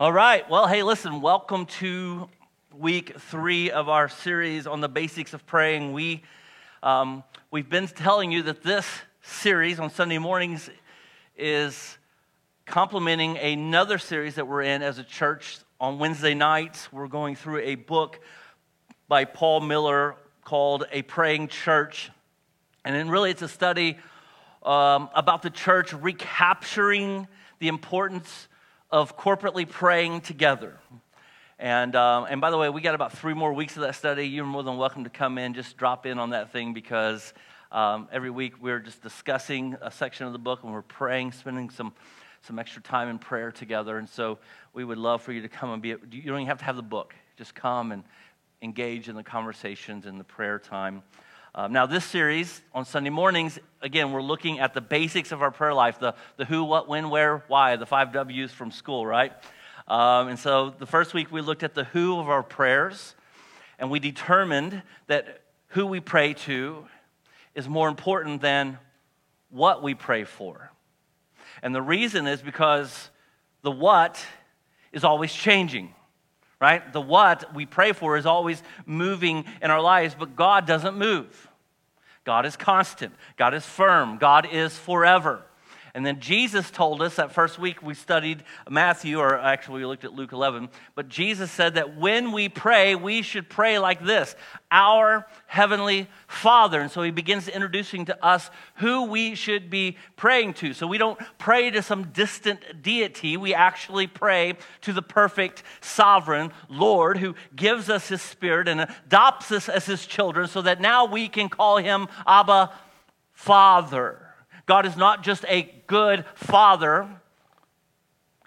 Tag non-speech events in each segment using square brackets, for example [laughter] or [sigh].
All right. Well, hey, listen, welcome to week three of our series on the basics of praying. We, um, we've been telling you that this series on Sunday mornings is complementing another series that we're in as a church. On Wednesday nights, we're going through a book by Paul Miller called A Praying Church. And then, really, it's a study um, about the church recapturing the importance of corporately praying together. And, um, and by the way, we got about three more weeks of that study. You're more than welcome to come in, just drop in on that thing because um, every week we're just discussing a section of the book and we're praying, spending some, some extra time in prayer together. And so we would love for you to come and be, you don't even have to have the book. Just come and engage in the conversations and the prayer time. Um, now, this series on Sunday mornings, again, we're looking at the basics of our prayer life the, the who, what, when, where, why, the five W's from school, right? Um, and so the first week we looked at the who of our prayers, and we determined that who we pray to is more important than what we pray for. And the reason is because the what is always changing right? The what we pray for is always moving in our lives, but God doesn't move. God is constant, God is firm, God is forever. And then Jesus told us that first week we studied Matthew, or actually we looked at Luke 11, but Jesus said that when we pray, we should pray like this Our Heavenly Father. And so he begins introducing to us who we should be praying to. So we don't pray to some distant deity, we actually pray to the perfect, sovereign Lord who gives us his Spirit and adopts us as his children so that now we can call him Abba Father. God is not just a good father,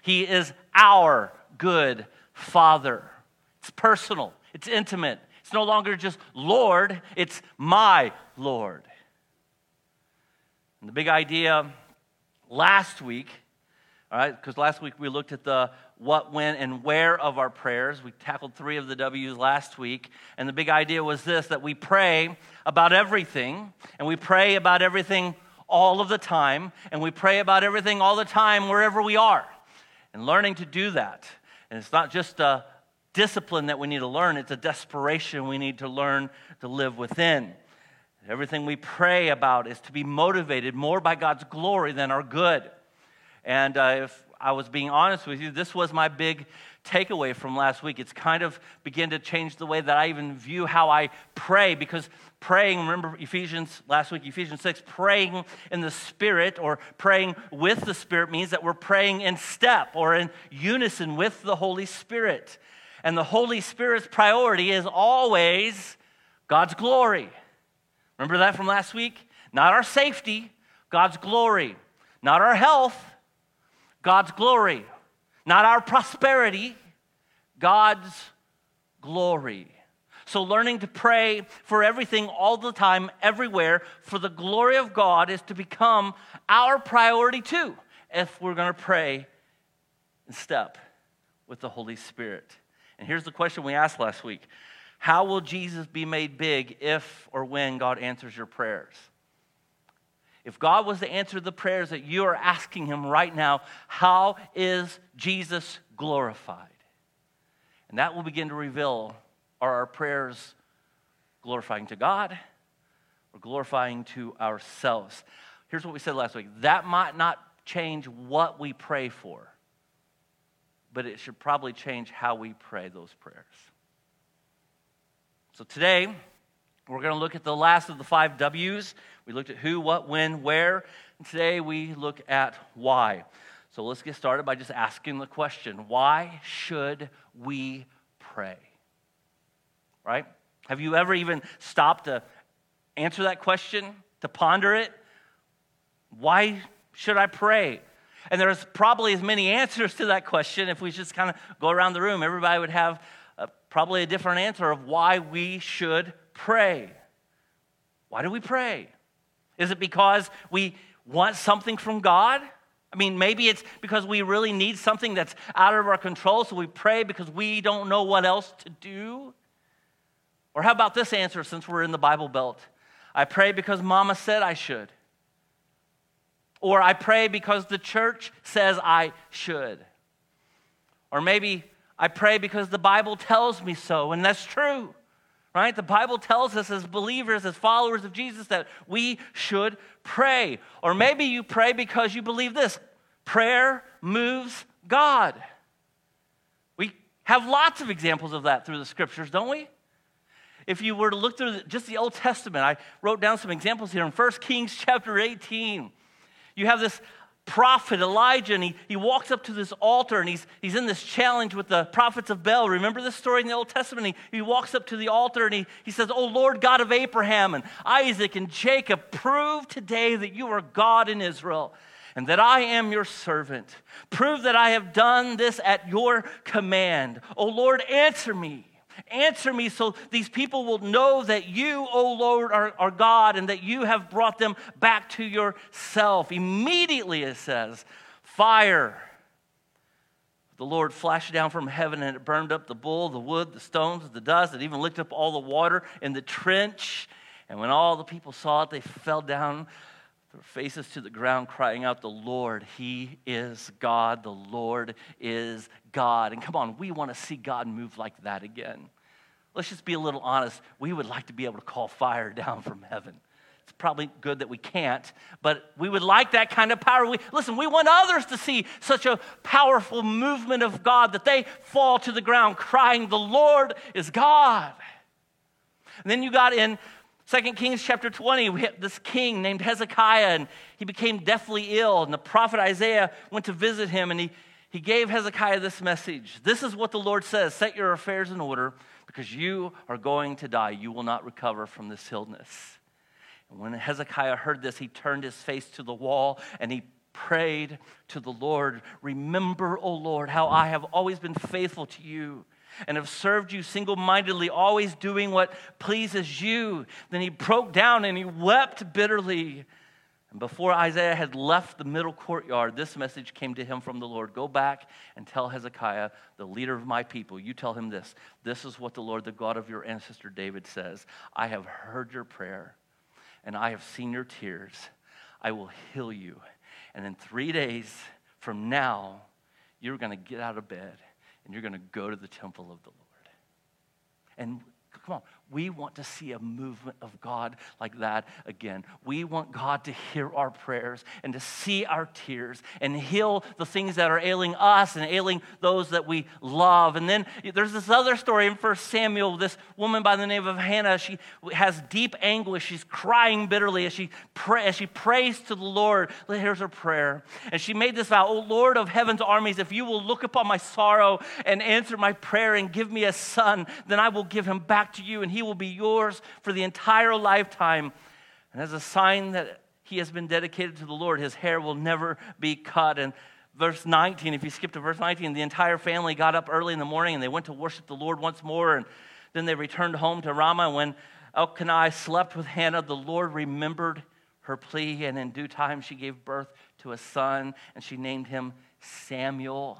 He is our good father. It's personal, it's intimate. It's no longer just Lord, it's my Lord. And the big idea last week, all right, because last week we looked at the what, when, and where of our prayers. We tackled three of the W's last week. And the big idea was this that we pray about everything, and we pray about everything all of the time, and we pray about everything all the time wherever we are. And learning to do that. And it's not just a discipline that we need to learn, it's a desperation we need to learn to live within. Everything we pray about is to be motivated more by God's glory than our good. And uh, if I was being honest with you, this was my big takeaway from last week. It's kind of began to change the way that I even view how I pray because praying, remember Ephesians, last week, Ephesians 6, praying in the Spirit or praying with the Spirit means that we're praying in step or in unison with the Holy Spirit. And the Holy Spirit's priority is always God's glory. Remember that from last week? Not our safety, God's glory. Not our health, God's glory. Not our prosperity, God's glory. So, learning to pray for everything all the time, everywhere, for the glory of God is to become our priority too, if we're going to pray in step with the Holy Spirit. And here's the question we asked last week How will Jesus be made big if or when God answers your prayers? If God was to answer the prayers that you are asking Him right now, how is Jesus glorified? And that will begin to reveal are our prayers glorifying to God or glorifying to ourselves? Here's what we said last week that might not change what we pray for, but it should probably change how we pray those prayers. So today, we're going to look at the last of the five W's. We looked at who, what, when, where. And today we look at why. So let's get started by just asking the question why should we pray? right? Have you ever even stopped to answer that question, to ponder it? Why should I pray? And there's probably as many answers to that question. If we just kind of go around the room, everybody would have a, uh, probably a different answer of why we should pray. Why do we pray? Is it because we want something from God? I mean, maybe it's because we really need something that's out of our control, so we pray because we don't know what else to do. Or how about this answer since we're in the Bible Belt? I pray because mama said I should. Or I pray because the church says I should. Or maybe I pray because the Bible tells me so, and that's true. Right? The Bible tells us as believers, as followers of Jesus, that we should pray. Or maybe you pray because you believe this prayer moves God. We have lots of examples of that through the scriptures, don't we? If you were to look through just the Old Testament, I wrote down some examples here in 1 Kings chapter 18. You have this prophet Elijah, and he, he walks up to this altar and he's, he's in this challenge with the prophets of Baal. Remember this story in the Old Testament? He, he walks up to the altar and he, he says, Oh Lord God of Abraham and Isaac and Jacob, prove today that you are God in Israel and that I am your servant. Prove that I have done this at your command. Oh Lord, answer me. Answer me so these people will know that you, O oh Lord, are, are God and that you have brought them back to yourself. Immediately, it says, fire. The Lord flashed down from heaven and it burned up the bull, the wood, the stones, the dust. It even licked up all the water in the trench. And when all the people saw it, they fell down their faces to the ground, crying out, The Lord, He is God. The Lord is God. And come on, we want to see God move like that again. Let's just be a little honest. We would like to be able to call fire [laughs] down from heaven. It's probably good that we can't, but we would like that kind of power. We, listen, we want others to see such a powerful movement of God that they fall to the ground crying, The Lord is God. And then you got in 2 Kings chapter 20, we had this king named Hezekiah, and he became deathly ill. And the prophet Isaiah went to visit him, and he, he gave Hezekiah this message This is what the Lord says Set your affairs in order, because you are going to die. You will not recover from this illness. And when Hezekiah heard this, he turned his face to the wall and he prayed to the Lord Remember, O Lord, how I have always been faithful to you and have served you single mindedly, always doing what pleases you. Then he broke down and he wept bitterly. And before Isaiah had left the middle courtyard, this message came to him from the Lord Go back and tell Hezekiah, the leader of my people, you tell him this. This is what the Lord, the God of your ancestor David, says I have heard your prayer, and I have seen your tears. I will heal you. And in three days from now, you're going to get out of bed and you're going to go to the temple of the Lord. And come on, we want to see a movement of God like that again. We want God to hear our prayers and to see our tears and heal the things that are ailing us and ailing those that we love. And then there's this other story in 1 Samuel. This woman by the name of Hannah, she has deep anguish. She's crying bitterly as she, pray, as she prays to the Lord. Here's her prayer. And she made this vow, O Lord of heaven's armies, if you will look upon my sorrow and answer my prayer and give me a son, then I will give him back to you and he he will be yours for the entire lifetime. And as a sign that he has been dedicated to the Lord, his hair will never be cut. And verse 19, if you skip to verse 19, the entire family got up early in the morning and they went to worship the Lord once more. And then they returned home to Ramah. When Elkanah slept with Hannah, the Lord remembered her plea. And in due time, she gave birth to a son, and she named him Samuel.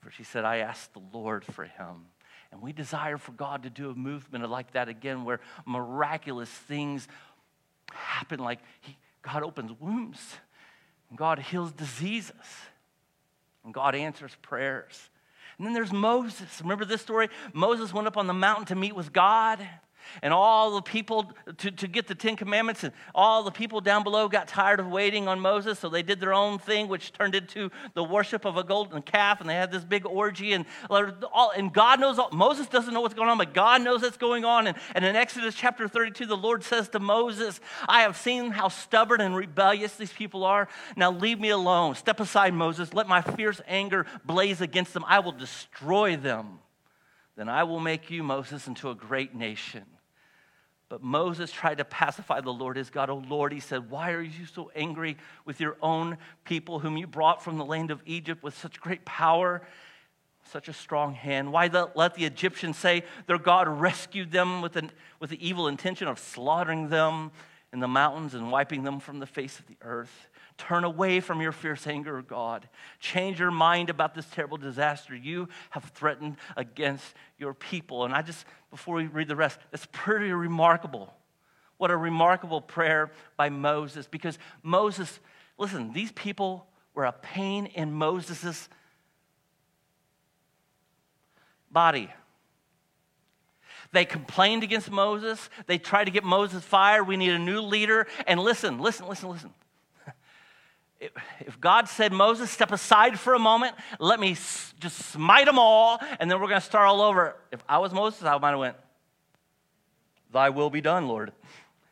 For she said, I asked the Lord for him. And we desire for God to do a movement like that again, where miraculous things happen, like he, God opens wombs, and God heals diseases, and God answers prayers. And then there's Moses. Remember this story? Moses went up on the mountain to meet with God and all the people to, to get the Ten Commandments, and all the people down below got tired of waiting on Moses, so they did their own thing, which turned into the worship of a golden calf, and they had this big orgy. And, all, and God knows, all, Moses doesn't know what's going on, but God knows what's going on. And, and in Exodus chapter 32, the Lord says to Moses, I have seen how stubborn and rebellious these people are. Now leave me alone. Step aside, Moses. Let my fierce anger blaze against them. I will destroy them. Then I will make you, Moses, into a great nation. But Moses tried to pacify the Lord his God. Oh Lord, he said, Why are you so angry with your own people, whom you brought from the land of Egypt with such great power, such a strong hand? Why let the Egyptians say their God rescued them with, an, with the evil intention of slaughtering them in the mountains and wiping them from the face of the earth? Turn away from your fierce anger, God. Change your mind about this terrible disaster you have threatened against your people. And I just, before we read the rest, it's pretty remarkable. What a remarkable prayer by Moses. Because Moses, listen, these people were a pain in Moses' body. They complained against Moses. They tried to get Moses fired. We need a new leader. And listen, listen, listen, listen. If God said, Moses, step aside for a moment, let me just smite them all, and then we're going to start all over. If I was Moses, I might have went, Thy will be done, Lord,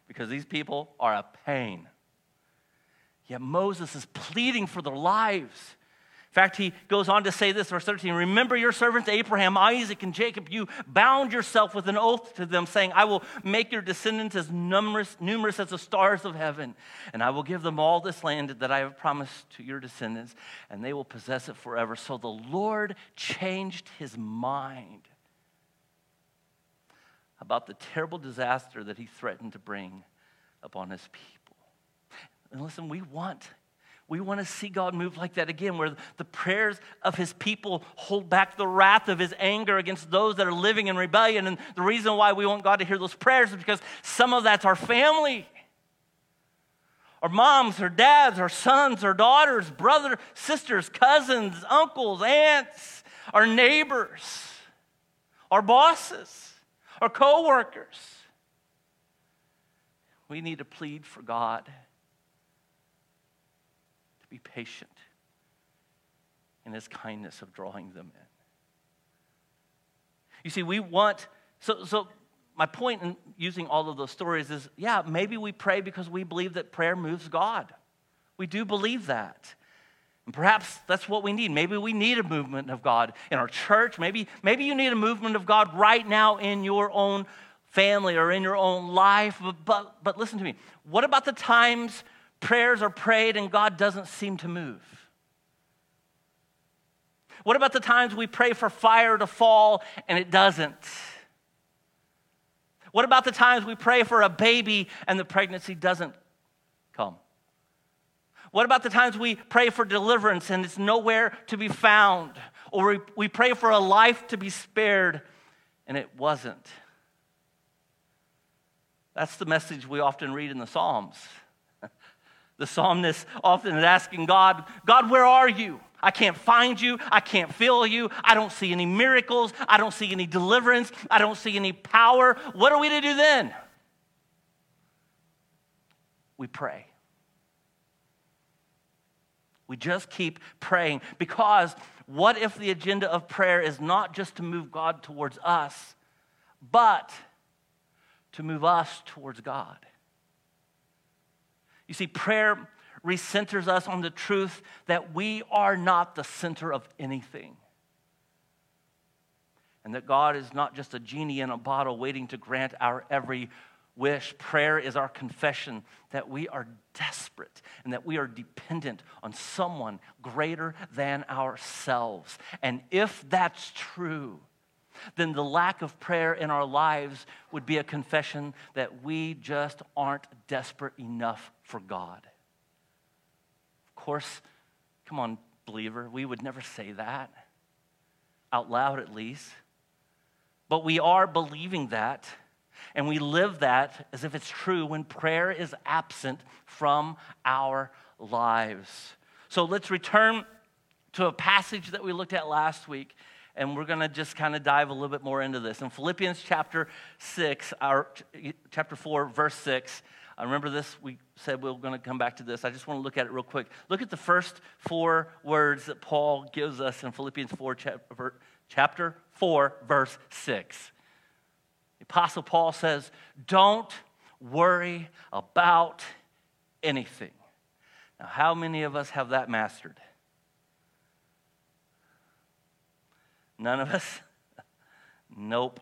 because these people are a pain. Yet Moses is pleading for their lives. In fact, he goes on to say this, verse 13 Remember your servants Abraham, Isaac, and Jacob. You bound yourself with an oath to them, saying, I will make your descendants as numerous, numerous as the stars of heaven, and I will give them all this land that I have promised to your descendants, and they will possess it forever. So the Lord changed his mind about the terrible disaster that he threatened to bring upon his people. And listen, we want we want to see God move like that again, where the prayers of his people hold back the wrath of his anger against those that are living in rebellion. And the reason why we want God to hear those prayers is because some of that's our family. Our moms, our dads, our sons, our daughters, brothers, sisters, cousins, uncles, aunts, our neighbors, our bosses, our co-workers. We need to plead for God be patient in his kindness of drawing them in. You see, we want, so, so my point in using all of those stories is yeah, maybe we pray because we believe that prayer moves God. We do believe that. And perhaps that's what we need. Maybe we need a movement of God in our church. Maybe, maybe you need a movement of God right now in your own family or in your own life. But, but, but listen to me. What about the times prayers are prayed and God doesn't seem to move? What about the times we pray for fire to fall and it doesn't? What about the times we pray for a baby and the pregnancy doesn't come? What about the times we pray for deliverance and it's nowhere to be found? Or we, we pray for a life to be spared and it wasn't? That's the message we often read in the Psalms. The psalmist often is asking God, God, where are you? I can't find you. I can't feel you. I don't see any miracles. I don't see any deliverance. I don't see any power. What are we to do then? We pray. We just keep praying because what if the agenda of prayer is not just to move God towards us, but to move us towards God? You see, prayer recenters us on the truth that we are not the center of anything. And that God is not just a genie in a bottle waiting to grant our every wish. Prayer is our confession that we are desperate and that we are dependent on someone greater than ourselves. And if that's true, then the lack of prayer in our lives would be a confession that we just aren't desperate enough for God. Of course, come on, believer, we would never say that, out loud at least. But we are believing that, and we live that as if it's true when prayer is absent from our lives. So let's return to a passage that we looked at last week and we're going to just kind of dive a little bit more into this. In Philippians chapter 6, our chapter 4, verse 6, I remember this, we said we are going to come back to this. I just want to look at it real quick. Look at the first four words that Paul gives us in Philippians 4, chapter 4, verse 6. The Apostle Paul says, Don't worry about anything. Now, how many of us have that mastered? None of us? [laughs] nope.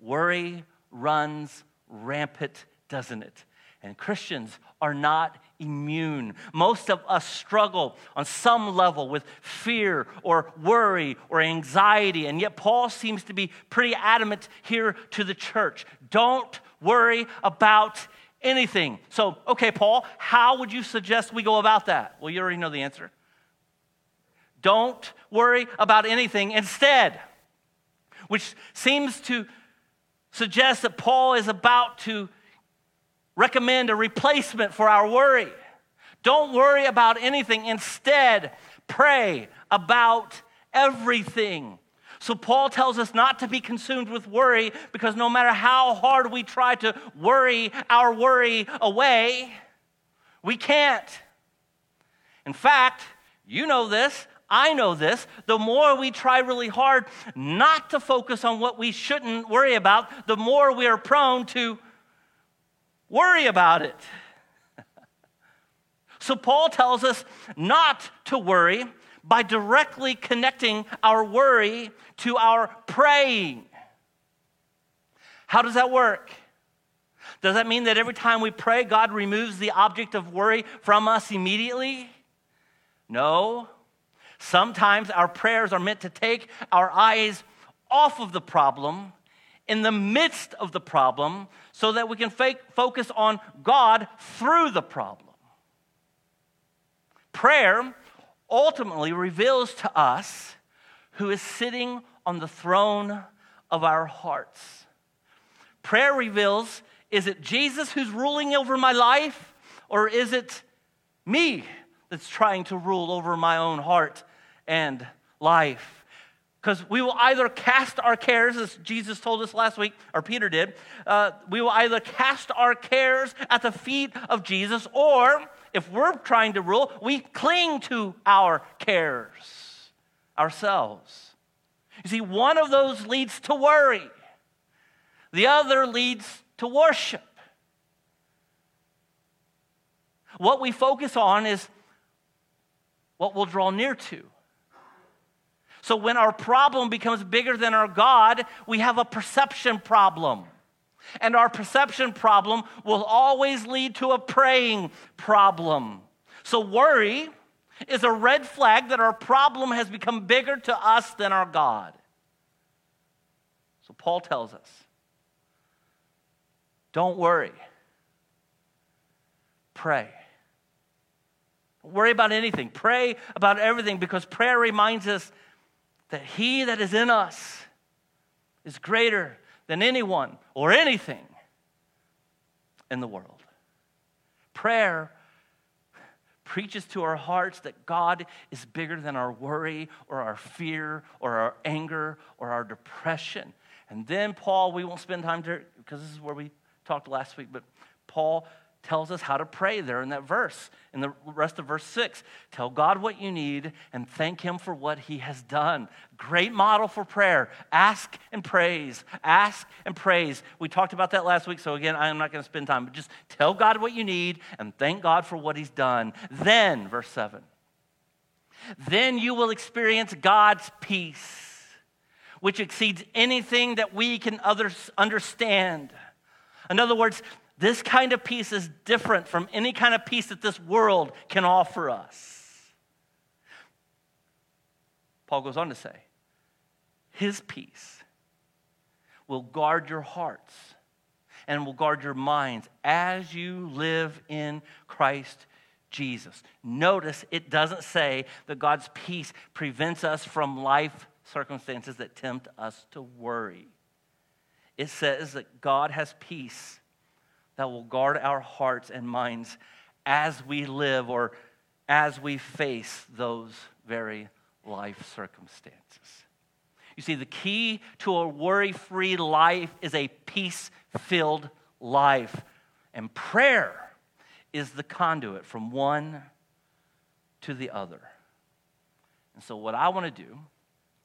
Worry runs rampant, doesn't it? And Christians are not immune. Most of us struggle on some level with fear or worry or anxiety, and yet Paul seems to be pretty adamant here to the church. Don't worry about anything. So, okay, Paul, how would you suggest we go about that? Well, you already know the answer. Don't worry about anything instead, which seems to suggest that Paul is about to recommend a replacement for our worry. Don't worry about anything. Instead, pray about everything. So, Paul tells us not to be consumed with worry because no matter how hard we try to worry our worry away, we can't. In fact, you know this, I know this. The more we try really hard not to focus on what we shouldn't worry about, the more we are prone to worry about it. [laughs] so, Paul tells us not to worry by directly connecting our worry to our praying. How does that work? Does that mean that every time we pray, God removes the object of worry from us immediately? No. Sometimes our prayers are meant to take our eyes off of the problem in the midst of the problem so that we can focus on God through the problem. Prayer ultimately reveals to us who is sitting on the throne of our hearts. Prayer reveals is it Jesus who's ruling over my life, or is it me that's trying to rule over my own heart and life? Because we will either cast our cares, as Jesus told us last week, or Peter did, uh, we will either cast our cares at the feet of Jesus, or if we're trying to rule, we cling to our cares ourselves. You see, one of those leads to worry, the other leads to worship. What we focus on is what we'll draw near to. So when our problem becomes bigger than our God, we have a perception problem. And our perception problem will always lead to a praying problem. So worry is a red flag that our problem has become bigger to us than our God. So Paul tells us don't worry, pray. Worry about anything. Pray about everything because prayer reminds us that He that is in us is greater than anyone or anything in the world. Prayer preaches to our hearts that God is bigger than our worry or our fear or our anger or our depression. And then Paul, we won't spend time there because this is where we talked last week, but Paul tells us how to pray there in that verse, in the rest of verse 6. Tell God what you need and thank Him for what He has done. Great model for prayer. Ask and praise. Ask and praise. We talked about that last week, so again, I'm not going to spend time, but just tell God what you need and thank God for what He's done. Then, verse 7, then you will experience God's peace, which exceeds anything that we can others understand. In other words, this kind of peace is different from any kind of peace that this world can offer us. Paul goes on to say, His peace will guard your hearts and will guard your minds as you live in Christ Jesus. Notice it doesn't say that God's peace prevents us from life circumstances that tempt us to worry. It says that God has peace that will guard our hearts and minds as we live or as we face those very life circumstances. You see, the key to a worry free life is a peace filled life. And prayer is the conduit from one to the other. And so, what I want to do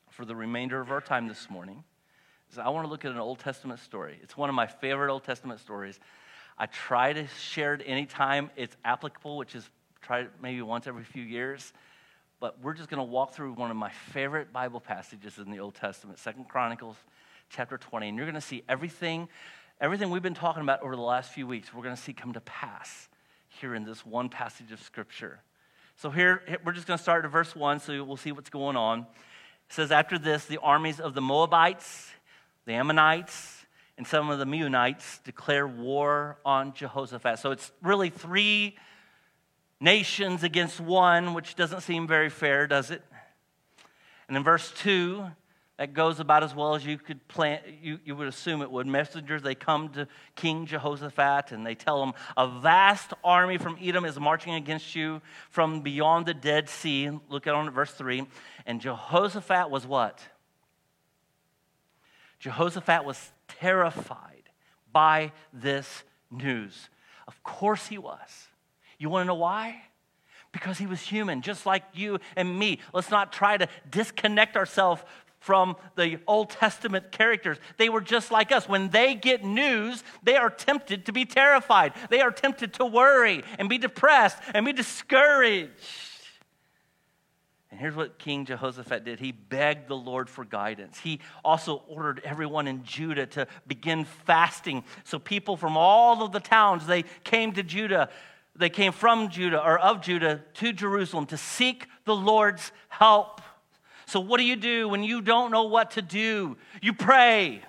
for the remainder of our time this morning is I want to look at an Old Testament story. It's one of my favorite Old Testament stories. I try to share it anytime it's applicable, which is try maybe once every few years. But we're just going to walk through one of my favorite Bible passages in the Old Testament, Second Chronicles chapter 20. And you're going to see everything, everything we've been talking about over the last few weeks, we're going to see come to pass here in this one passage of Scripture. So here, we're just going to start at verse 1, so we'll see what's going on. It says, After this, the armies of the Moabites, the Ammonites, and some of the Meunites declare war on Jehoshaphat. So it's really three nations against one, which doesn't seem very fair, does it? And in verse 2, that goes about as well as you could plan, you, you would assume it would. Messengers, they come to King Jehoshaphat and they tell him, A vast army from Edom is marching against you from beyond the Dead Sea. Look at on verse 3. And Jehoshaphat was what? Jehoshaphat was terrified by this news. Of course he was. You want to know why? Because he was human, just like you and me. Let's not try to disconnect ourselves from the Old Testament characters. They were just like us. When they get news, they are tempted to be terrified. They are tempted to worry and be depressed and be discouraged. Here's what King Jehoshaphat did he begged the Lord for guidance. He also ordered everyone in Judah to begin fasting. So people from all of the towns, they came to Judah. They came from Judah or of Judah to Jerusalem to seek the Lord's help. So, what do you do when you don't know what to do? You pray.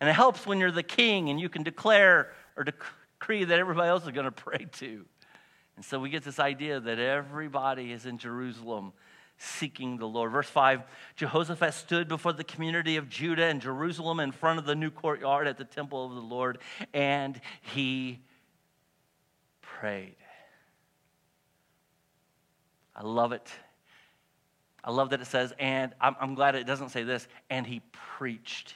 And it helps when you're the king and you can declare or decree that everybody else is going [laughs] to pray too. And so we get this idea that everybody is in Jerusalem seeking the Lord. Verse 5 Jehoshaphat stood before the community of Judah and Jerusalem in front of the new courtyard at the temple of the Lord, and he prayed. I love it. I love that it says, and I'm, I'm glad it doesn't say this, and he preached.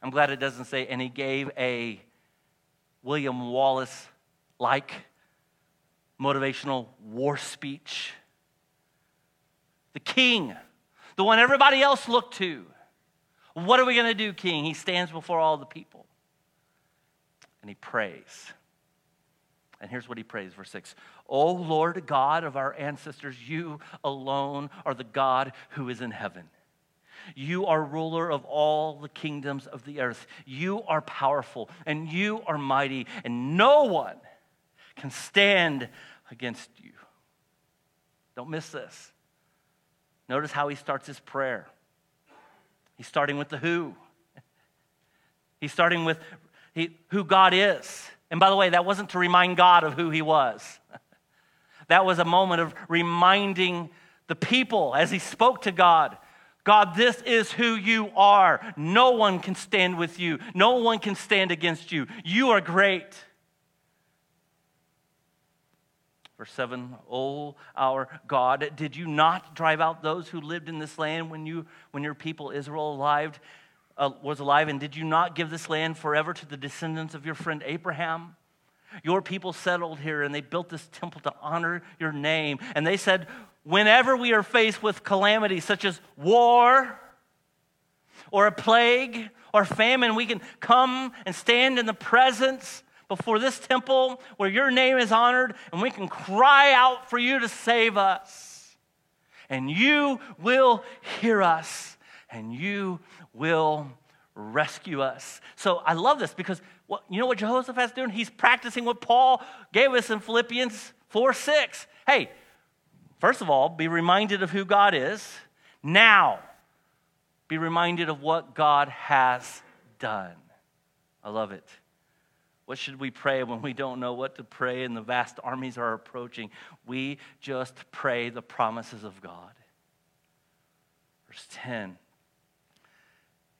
I'm glad it doesn't say, and he gave a William Wallace like motivational war speech the king, the one everybody else looked to. What are we going to do, king? He stands before all the people and he prays. And here's what he prays, verse 6 O Lord God of our ancestors, you alone are the God who is in heaven. You are ruler of all the kingdoms of the earth. You are powerful and you are mighty, and no one can stand against you. Don't miss this. Notice how he starts his prayer. He's starting with the who. He's starting with he, who God is. And by the way, that wasn't to remind God of who he was. That was a moment of reminding the people as he spoke to God God, this is who you are. No one can stand with you, no one can stand against you. You are great. Verse 7 O our God, did you not drive out those who lived in this land when, you, when your people Israel alive, uh, was alive? And did you not give this land forever to the descendants of your friend Abraham? Your people settled here and they built this temple to honor your name. And they said, Whenever we are faced with calamity such as war or a plague or famine, we can come and stand in the presence before this temple where your name is honored, and we can cry out for you to save us. And you will hear us, and you will rescue us. So I love this because what, you know what Jehoshaphat's doing? He's practicing what Paul gave us in Philippians 4 6. Hey, first of all, be reminded of who God is. Now, be reminded of what God has done. I love it. What should we pray when we don't know what to pray and the vast armies are approaching? We just pray the promises of God. Verse 10.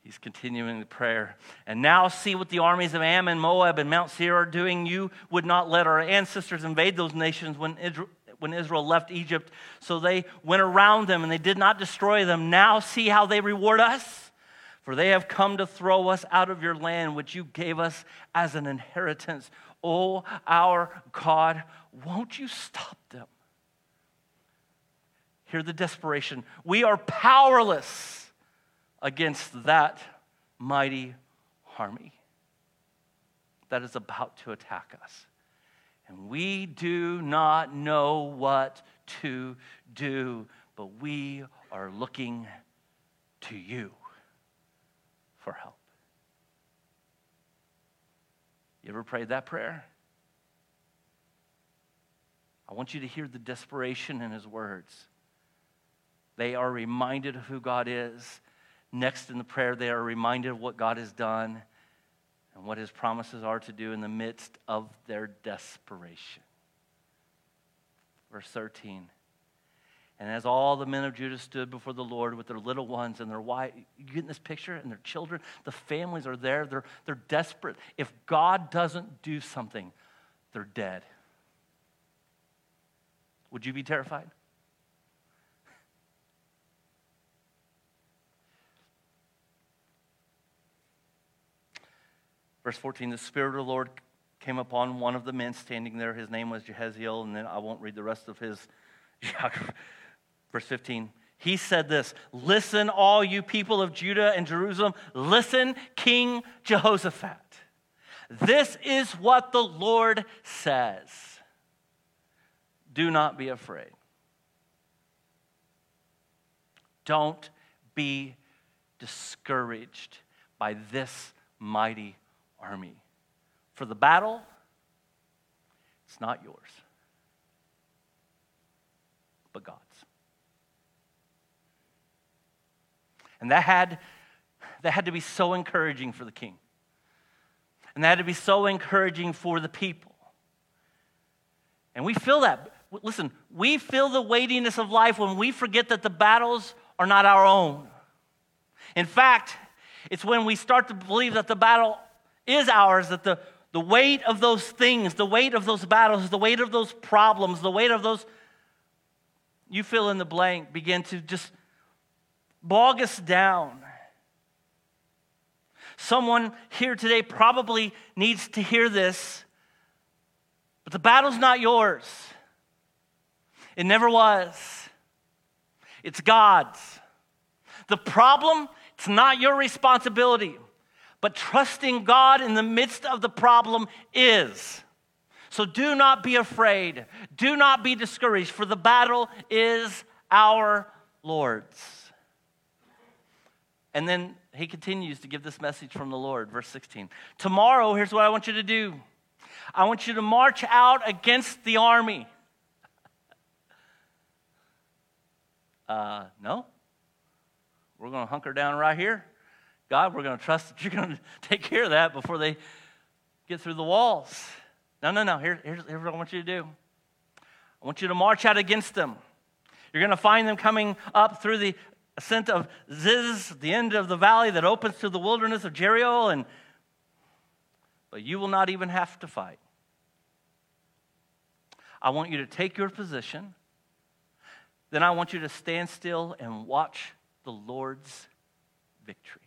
He's continuing the prayer. And now see what the armies of Ammon, Moab, and Mount Seir are doing. You would not let our ancestors invade those nations when Israel, when Israel left Egypt. So they went around them and they did not destroy them. Now see how they reward us. For they have come to throw us out of your land, which you gave us as an inheritance. O our God, won't you stop them? Hear the desperation. We are powerless against that mighty army that is about to attack us. And we do not know what to do, but we are looking to you for help. You ever prayed that prayer? I want you to hear the desperation in his words. They are reminded of who God is. Next in the prayer, they are reminded of what God has done and what his promises are to do in the midst of their desperation. Verse 13. And as all the men of Judah stood before the Lord with their little ones and their wife, you getting this picture? And their children, the families are there. They're, they're desperate. If God doesn't do something, they're dead. Would you be terrified? Verse 14 The Spirit of the Lord came upon one of the men standing there. His name was Jahaziel, and then I won't read the rest of his [laughs] geography. Verse 15 he said this Listen, all you people of Judah and Jerusalem, listen, King Jehoshaphat. This is what the Lord says. Do not be afraid. Don't be discouraged by this mighty army. For the battle, it's not yours, but God's. And that had, that had to be so encouraging for the king. And that had to be so encouraging for the people. And we feel that. Listen, we feel the weightiness of life when we forget that the battles are not our own. In fact, it's when we start to believe that the battle is ours, that the, the weight of those things, the weight of those battles, the weight of those problems, the weight of those, you fill in the blank, begin to just bog us down. Someone here today probably needs to hear this, but the battle's not yours. It never was. It's God's. The problem, it's not your responsibility, but trusting God in the midst of the problem is. So do not be afraid. Do not be discouraged, for the battle is our Lord's. And then he continues to give this message from the Lord, verse 16. Tomorrow, here's what I want you to do I want you to march out against the army. [laughs] Uh, no. We're going to hunker down right here. God, we're going to trust that you're going [laughs] to take care of that before they get through the walls. No, no, no. Here, here's, here's what I want you to do I want you to march out against them. You're going to find them coming up through the ascent of Ziz, the end of the valley that opens to the wilderness of Jericho, and but you will not even have to fight. I want you to take your position. Then I want you to stand still and watch the Lord's victory.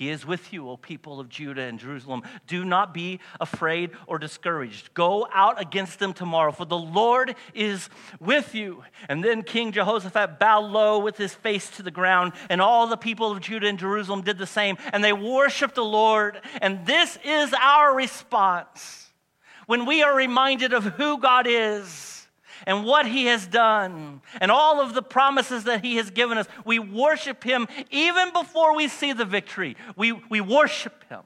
He is with you, O people of Judah and Jerusalem. Do not be afraid or discouraged. Go out against them tomorrow, for the Lord is with you. And then King Jehoshaphat bowed low with his face to the ground, and all the people of Judah and Jerusalem did the same, and they worshiped the Lord. And this is our response when we are reminded of who God is and what he has done and all of the promises that he has given us. We worship him even before we see the victory. We, we worship him.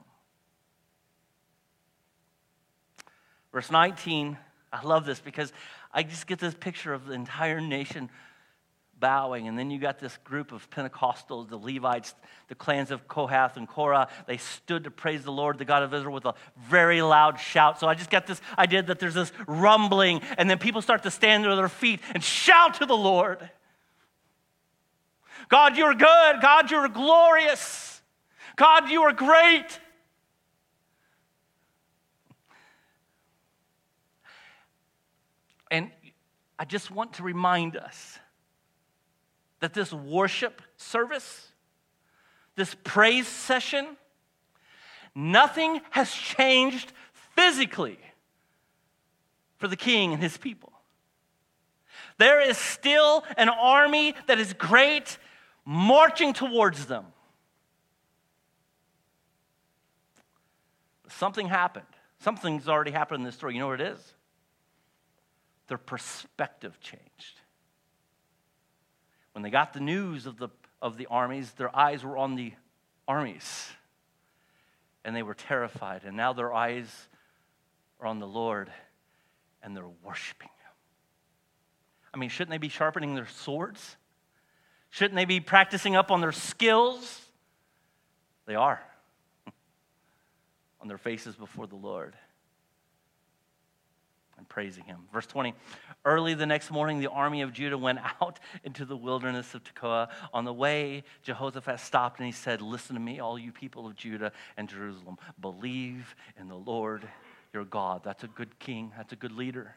Verse 19, I love this because I just get this picture of the entire nation bowing. And then you got this group of Pentecostals, the Levites, the clans of Kohath and Korah. They stood to praise the Lord, the God of Israel, with a very loud shout. So I just got this idea that there's this rumbling, and then people start to stand to their feet and shout to the Lord. God, you're good. God, you're glorious. God, you are great. And I just want to remind us that this worship service, this praise session, nothing has changed physically for the king and his people. There is still an army that is great marching towards them. Something happened. Something's already happened in this story. You know what it is? Their perspective changed. When they got the news of the, of the armies, their eyes were on the armies. And they were terrified. And now their eyes are on the Lord and they're worshiping Him. I mean, shouldn't they be sharpening their swords? Shouldn't they be practicing up on their skills? They are [laughs] on their faces before the Lord and praising him. Verse 20 Early the next morning, the army of Judah went [laughs] out into the wilderness of Tekoa. On the way, Jehoshaphat stopped and he said, Listen to me, all you people of Judah and Jerusalem. Believe in the Lord your God. That's a good king, that's a good leader.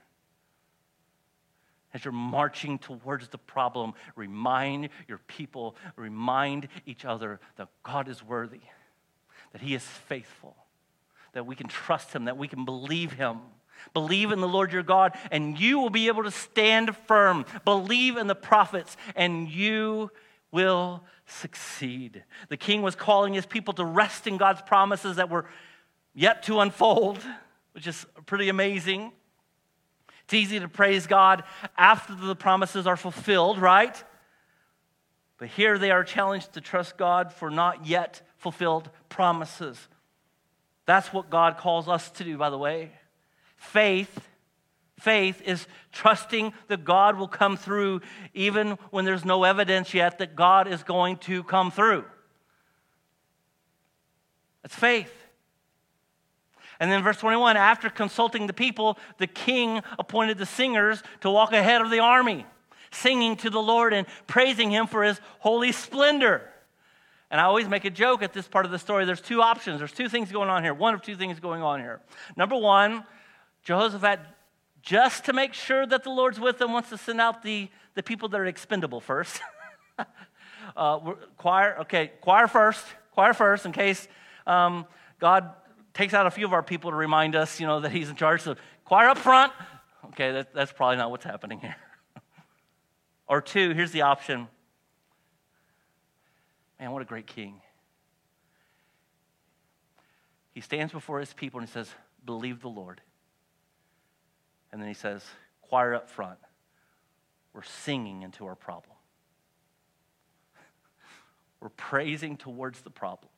As you're marching towards the problem, remind your people, remind each other that God is worthy that He is faithful, that we can trust Him, that we can believe Him. Believe in the Lord your God, and you will be able to stand firm. Believe in the prophets, and you will succeed. The king was calling his people to rest in God's promises that were yet to unfold, which is pretty amazing. It's easy to praise God after the promises are fulfilled, right? But here they are challenged to trust God for not yet fulfilled promises. That's what God calls us to do, by the way. Faith, faith is trusting that God will come through even when there's no evidence yet that God is going to come through. That's faith. And then verse 21 after consulting the people, the king appointed the singers to walk ahead of the army, singing to the Lord and praising him for his holy splendor. And I always make a joke at this part of the story. There's two options. There's two things going on here. One of two things going on here. Number one, Jehoshaphat, just to make sure that the Lord's with them, wants to send out the, the people that are expendable first. [laughs] uh, choir, okay, choir first, choir first, in case um, God takes out a few of our people to remind us, you know, that He's in charge. So choir up front. Okay, that, that's probably not what's happening here. [laughs] or two, here's the option. Man, what a great king. He stands before his people and he says, Believe the Lord. And then he says, choir up front, we're singing into our problem. [laughs] we're praising towards the problem.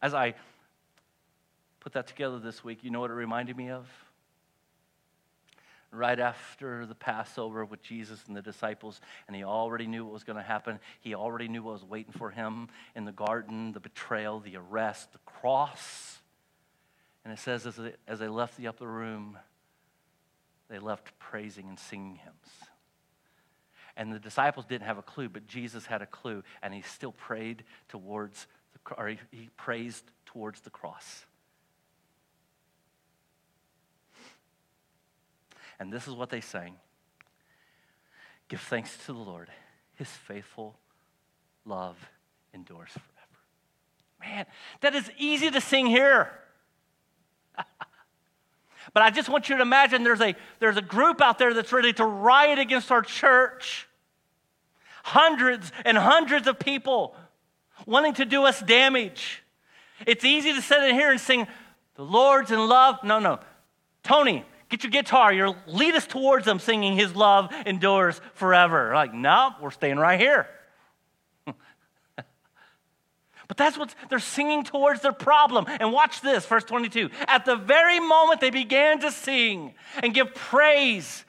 As I put that together this week, you know what it reminded me of? Right after the Passover with Jesus and the disciples, and he already knew what was going to happen. He already knew what was waiting for him in the garden the betrayal, the arrest, the cross. And it says, as they, as they left the upper room, they left praising and singing hymns. And the disciples didn't have a clue, but Jesus had a clue, and he still prayed towards, the, or he, he praised towards the cross. And this is what they sang Give thanks to the Lord, his faithful love endures forever. Man, that is easy to sing here. But I just want you to imagine there's a, there's a group out there that's ready to riot against our church. Hundreds and hundreds of people wanting to do us damage. It's easy to sit in here and sing, The Lord's in love. No, no. Tony, get your guitar. You'll lead us towards them singing His love endures forever. Like, no, we're staying right here. But that's what they're singing towards their problem. And watch this, verse 22. At the very moment they began to sing and give praise,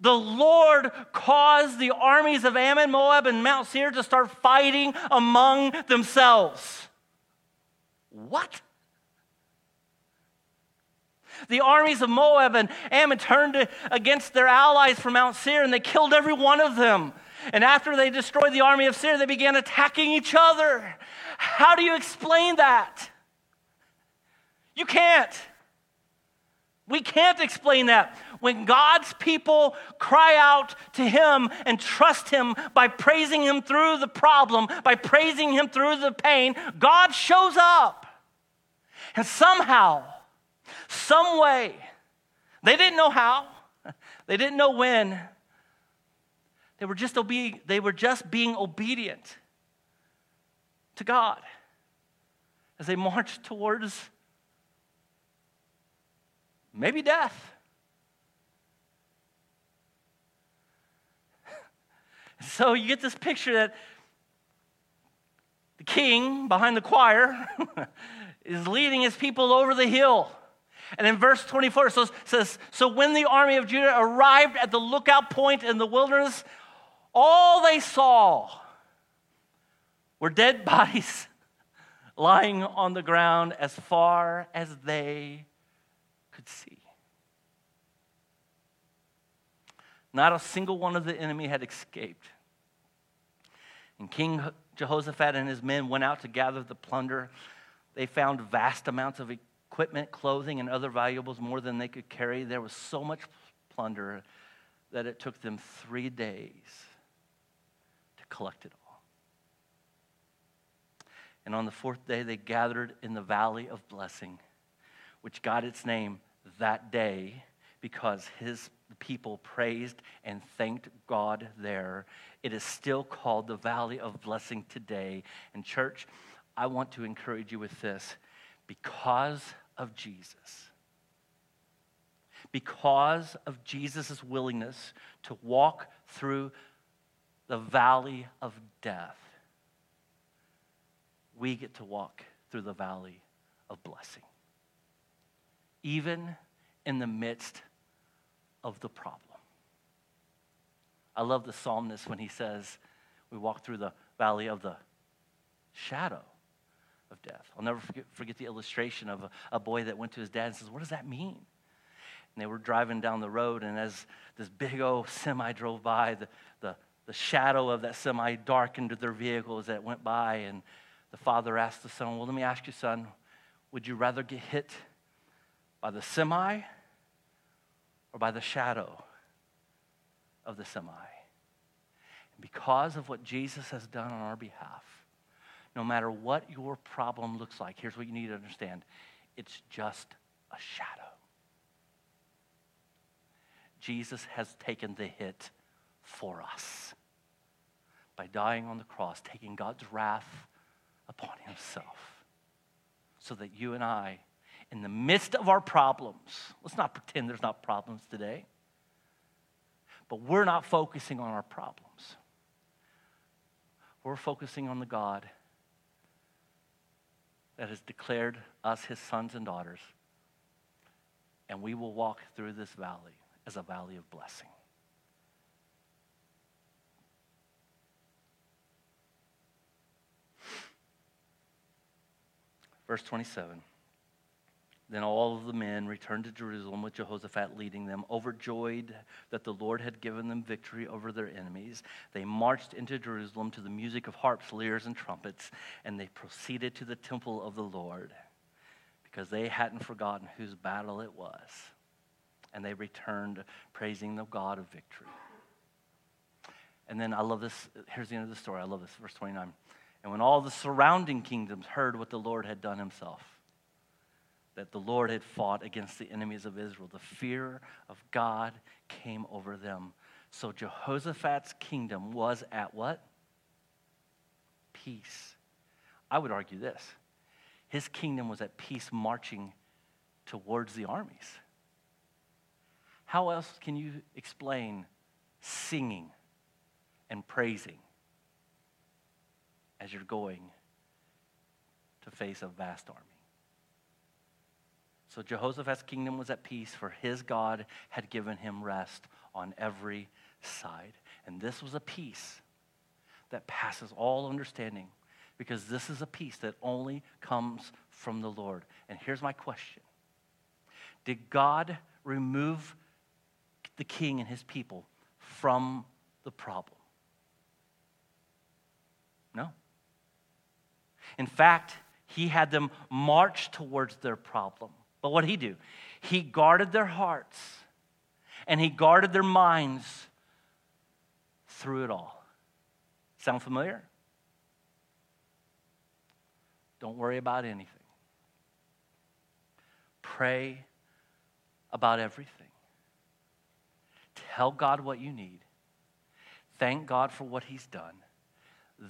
the Lord caused the armies of Ammon, Moab, and Mount Seir to start fighting among themselves. What? The armies of Moab and Ammon turned against their allies from Mount Seir and they killed every one of them. And after they destroyed the army of Seir, they began attacking each other. How do you explain that? You can't. We can't explain that. When God's people cry out to Him and trust Him by praising Him through the problem, by praising Him through the pain, God shows up. And somehow, some way, they didn't know how, [laughs] they didn't know when, they were just, obe- they were just being obedient to God as they marched towards maybe death. [laughs] So you get this picture that the king behind the choir [laughs] is leading his people over the hill. And in verse 24 it says, So when the army of Judah arrived at the lookout point in the wilderness, all they saw were dead [laughs] bodies lying on the ground as far as they could see. Not a single one of the enemy had escaped. And King Jehoshaphat and his men went out to gather the plunder. They found vast amounts of equipment, clothing, and other valuables, more than they could carry. There was so much plunder that it took them three days collect it all. And on the fourth day, they gathered in the valley of blessing, which got its name that day because his people praised and thanked God there. It is still called the valley of blessing today. And, church, I want to encourage you with this because of Jesus. Because of Jesus' willingness to walk through the valley of death, we get to walk through the valley of blessing. Even in the midst of the problem. I love the psalmist when he says, We walk through the valley of the shadow of death. I'll never forget, forget the illustration of a, a, boy that went to his dad and says, What does that mean? And they were driving down the road, and as this big old semi drove by, the, the shadow of that semi darkened their vehicle as it went by. And the father asked the son, Well, let me ask you, son, would you rather get hit by the semi or by the shadow of the semi? And because of what Jesus has done on our behalf, no matter what your problem looks like, here's what you need to understand it's just a shadow. Jesus has taken the hit for us by dying on the cross, taking God's wrath upon himself, so that you and I, in the midst of our problems, let's not pretend there's not problems today, but we're not focusing on our problems. We're focusing on the God that has declared us his sons and daughters, and we will walk through this valley as a valley of blessing. Verse 27. Then all of the men returned to Jerusalem with Jehoshaphat leading them, overjoyed that the Lord had given them victory over their enemies. They marched into Jerusalem to the music of harps, lyres, and trumpets, and they proceeded to the temple of the Lord because they hadn't forgotten whose battle it was. And they returned praising the God of victory. And then I love this. Here's the end of the story. I love this. Verse 29. And when all the surrounding kingdoms heard what the Lord had done himself, that the Lord had fought against the enemies of Israel, the fear of God came over them. So Jehoshaphat's kingdom was at what? Peace. I would argue this his kingdom was at peace marching towards the armies. How else can you explain singing and praising as you're going to face a vast army. So Jehoshaphat's kingdom was at peace, for his God had given him rest on every side. And this was a peace that passes all understanding, because this is a peace that only comes from the Lord. And here's my question Did God remove the king and his people from the problem? No. In fact, he had them march towards their problem. But what did he do? He guarded their hearts and he guarded their minds through it all. Sound familiar? Don't worry about anything. Pray about everything. Tell God what you need. Thank God for what He's done.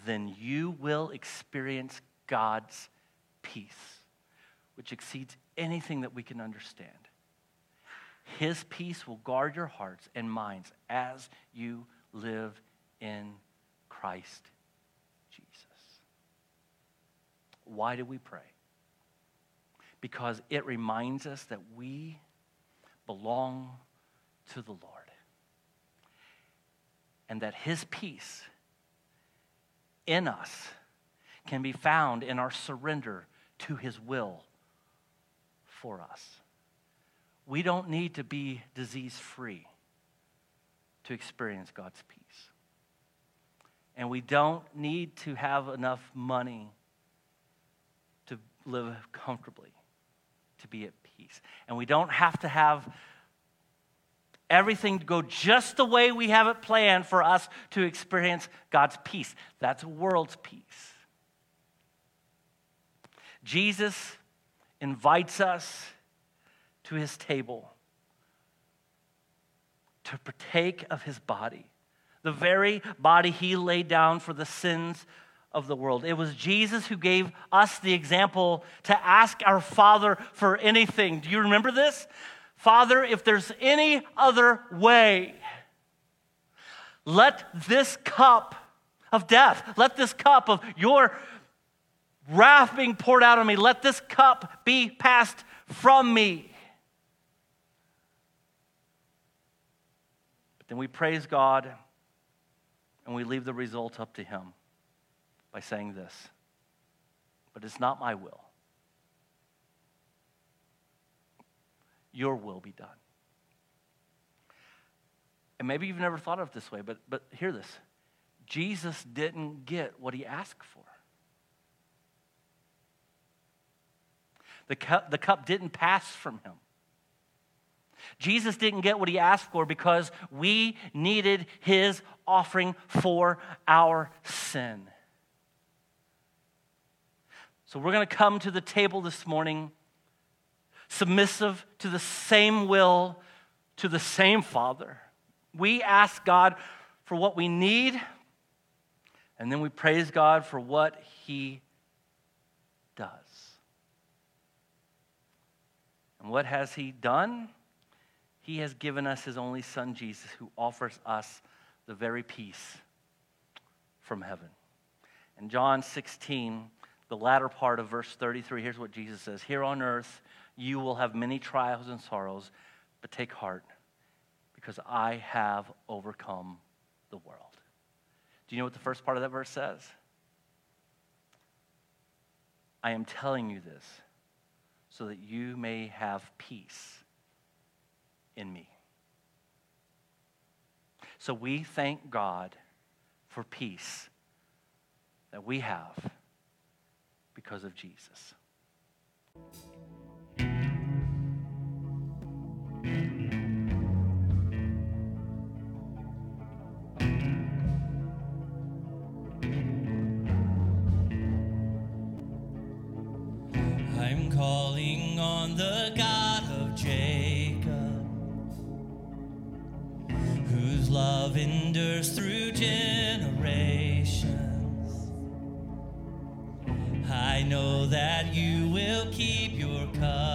Then you will experience God's peace, which exceeds anything that we can understand. His peace will guard your hearts and minds as you live in Christ Jesus. Why do we pray? Because it reminds us that we belong to the Lord and that His peace in us can be found in our surrender to His will for us. We don't need to be disease free to experience God's peace. And we don't need to have enough money to live comfortably, to be at peace. And we don't have to have everything go just the way we have it planned for us to experience God's peace. That's world's peace. Jesus invites us to his table to partake of his body, the very body he laid down for the sins of the world. It was Jesus who gave us the example to ask our Father for anything. Do you remember this? Father, if there's any other way, let this cup of death, let this cup of your wrath being poured out on me, let this cup be passed from me. But then we praise God and we leave the result up to Him by saying this But it's not my will, your will be done. And maybe you've never thought of it this way, but, but hear this Jesus didn't get what he asked for. The cup, the cup didn't pass from him. Jesus didn't get what he asked for because we needed his offering for our sin. So we're going to come to the table this morning submissive to the same will, to the same Father. We ask God for what we need, and then we praise God for what he does. And what has he done? He has given us his only son, Jesus, who offers us the very peace from heaven. In John 16, the latter part of verse 33, here's what Jesus says Here on earth, you will have many trials and sorrows, but take heart, because I have overcome the world. Do you know what the first part of that verse says? I am telling you this so that you may have peace in me. So we thank God for peace that we have because of Jesus. the God of Jacob, whose love endures through generations. I know that you will keep your covenant.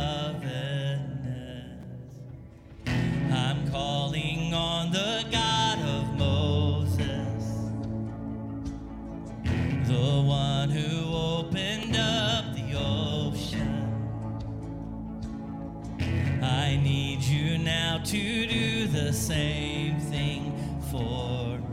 I need you now to do the same thing for me.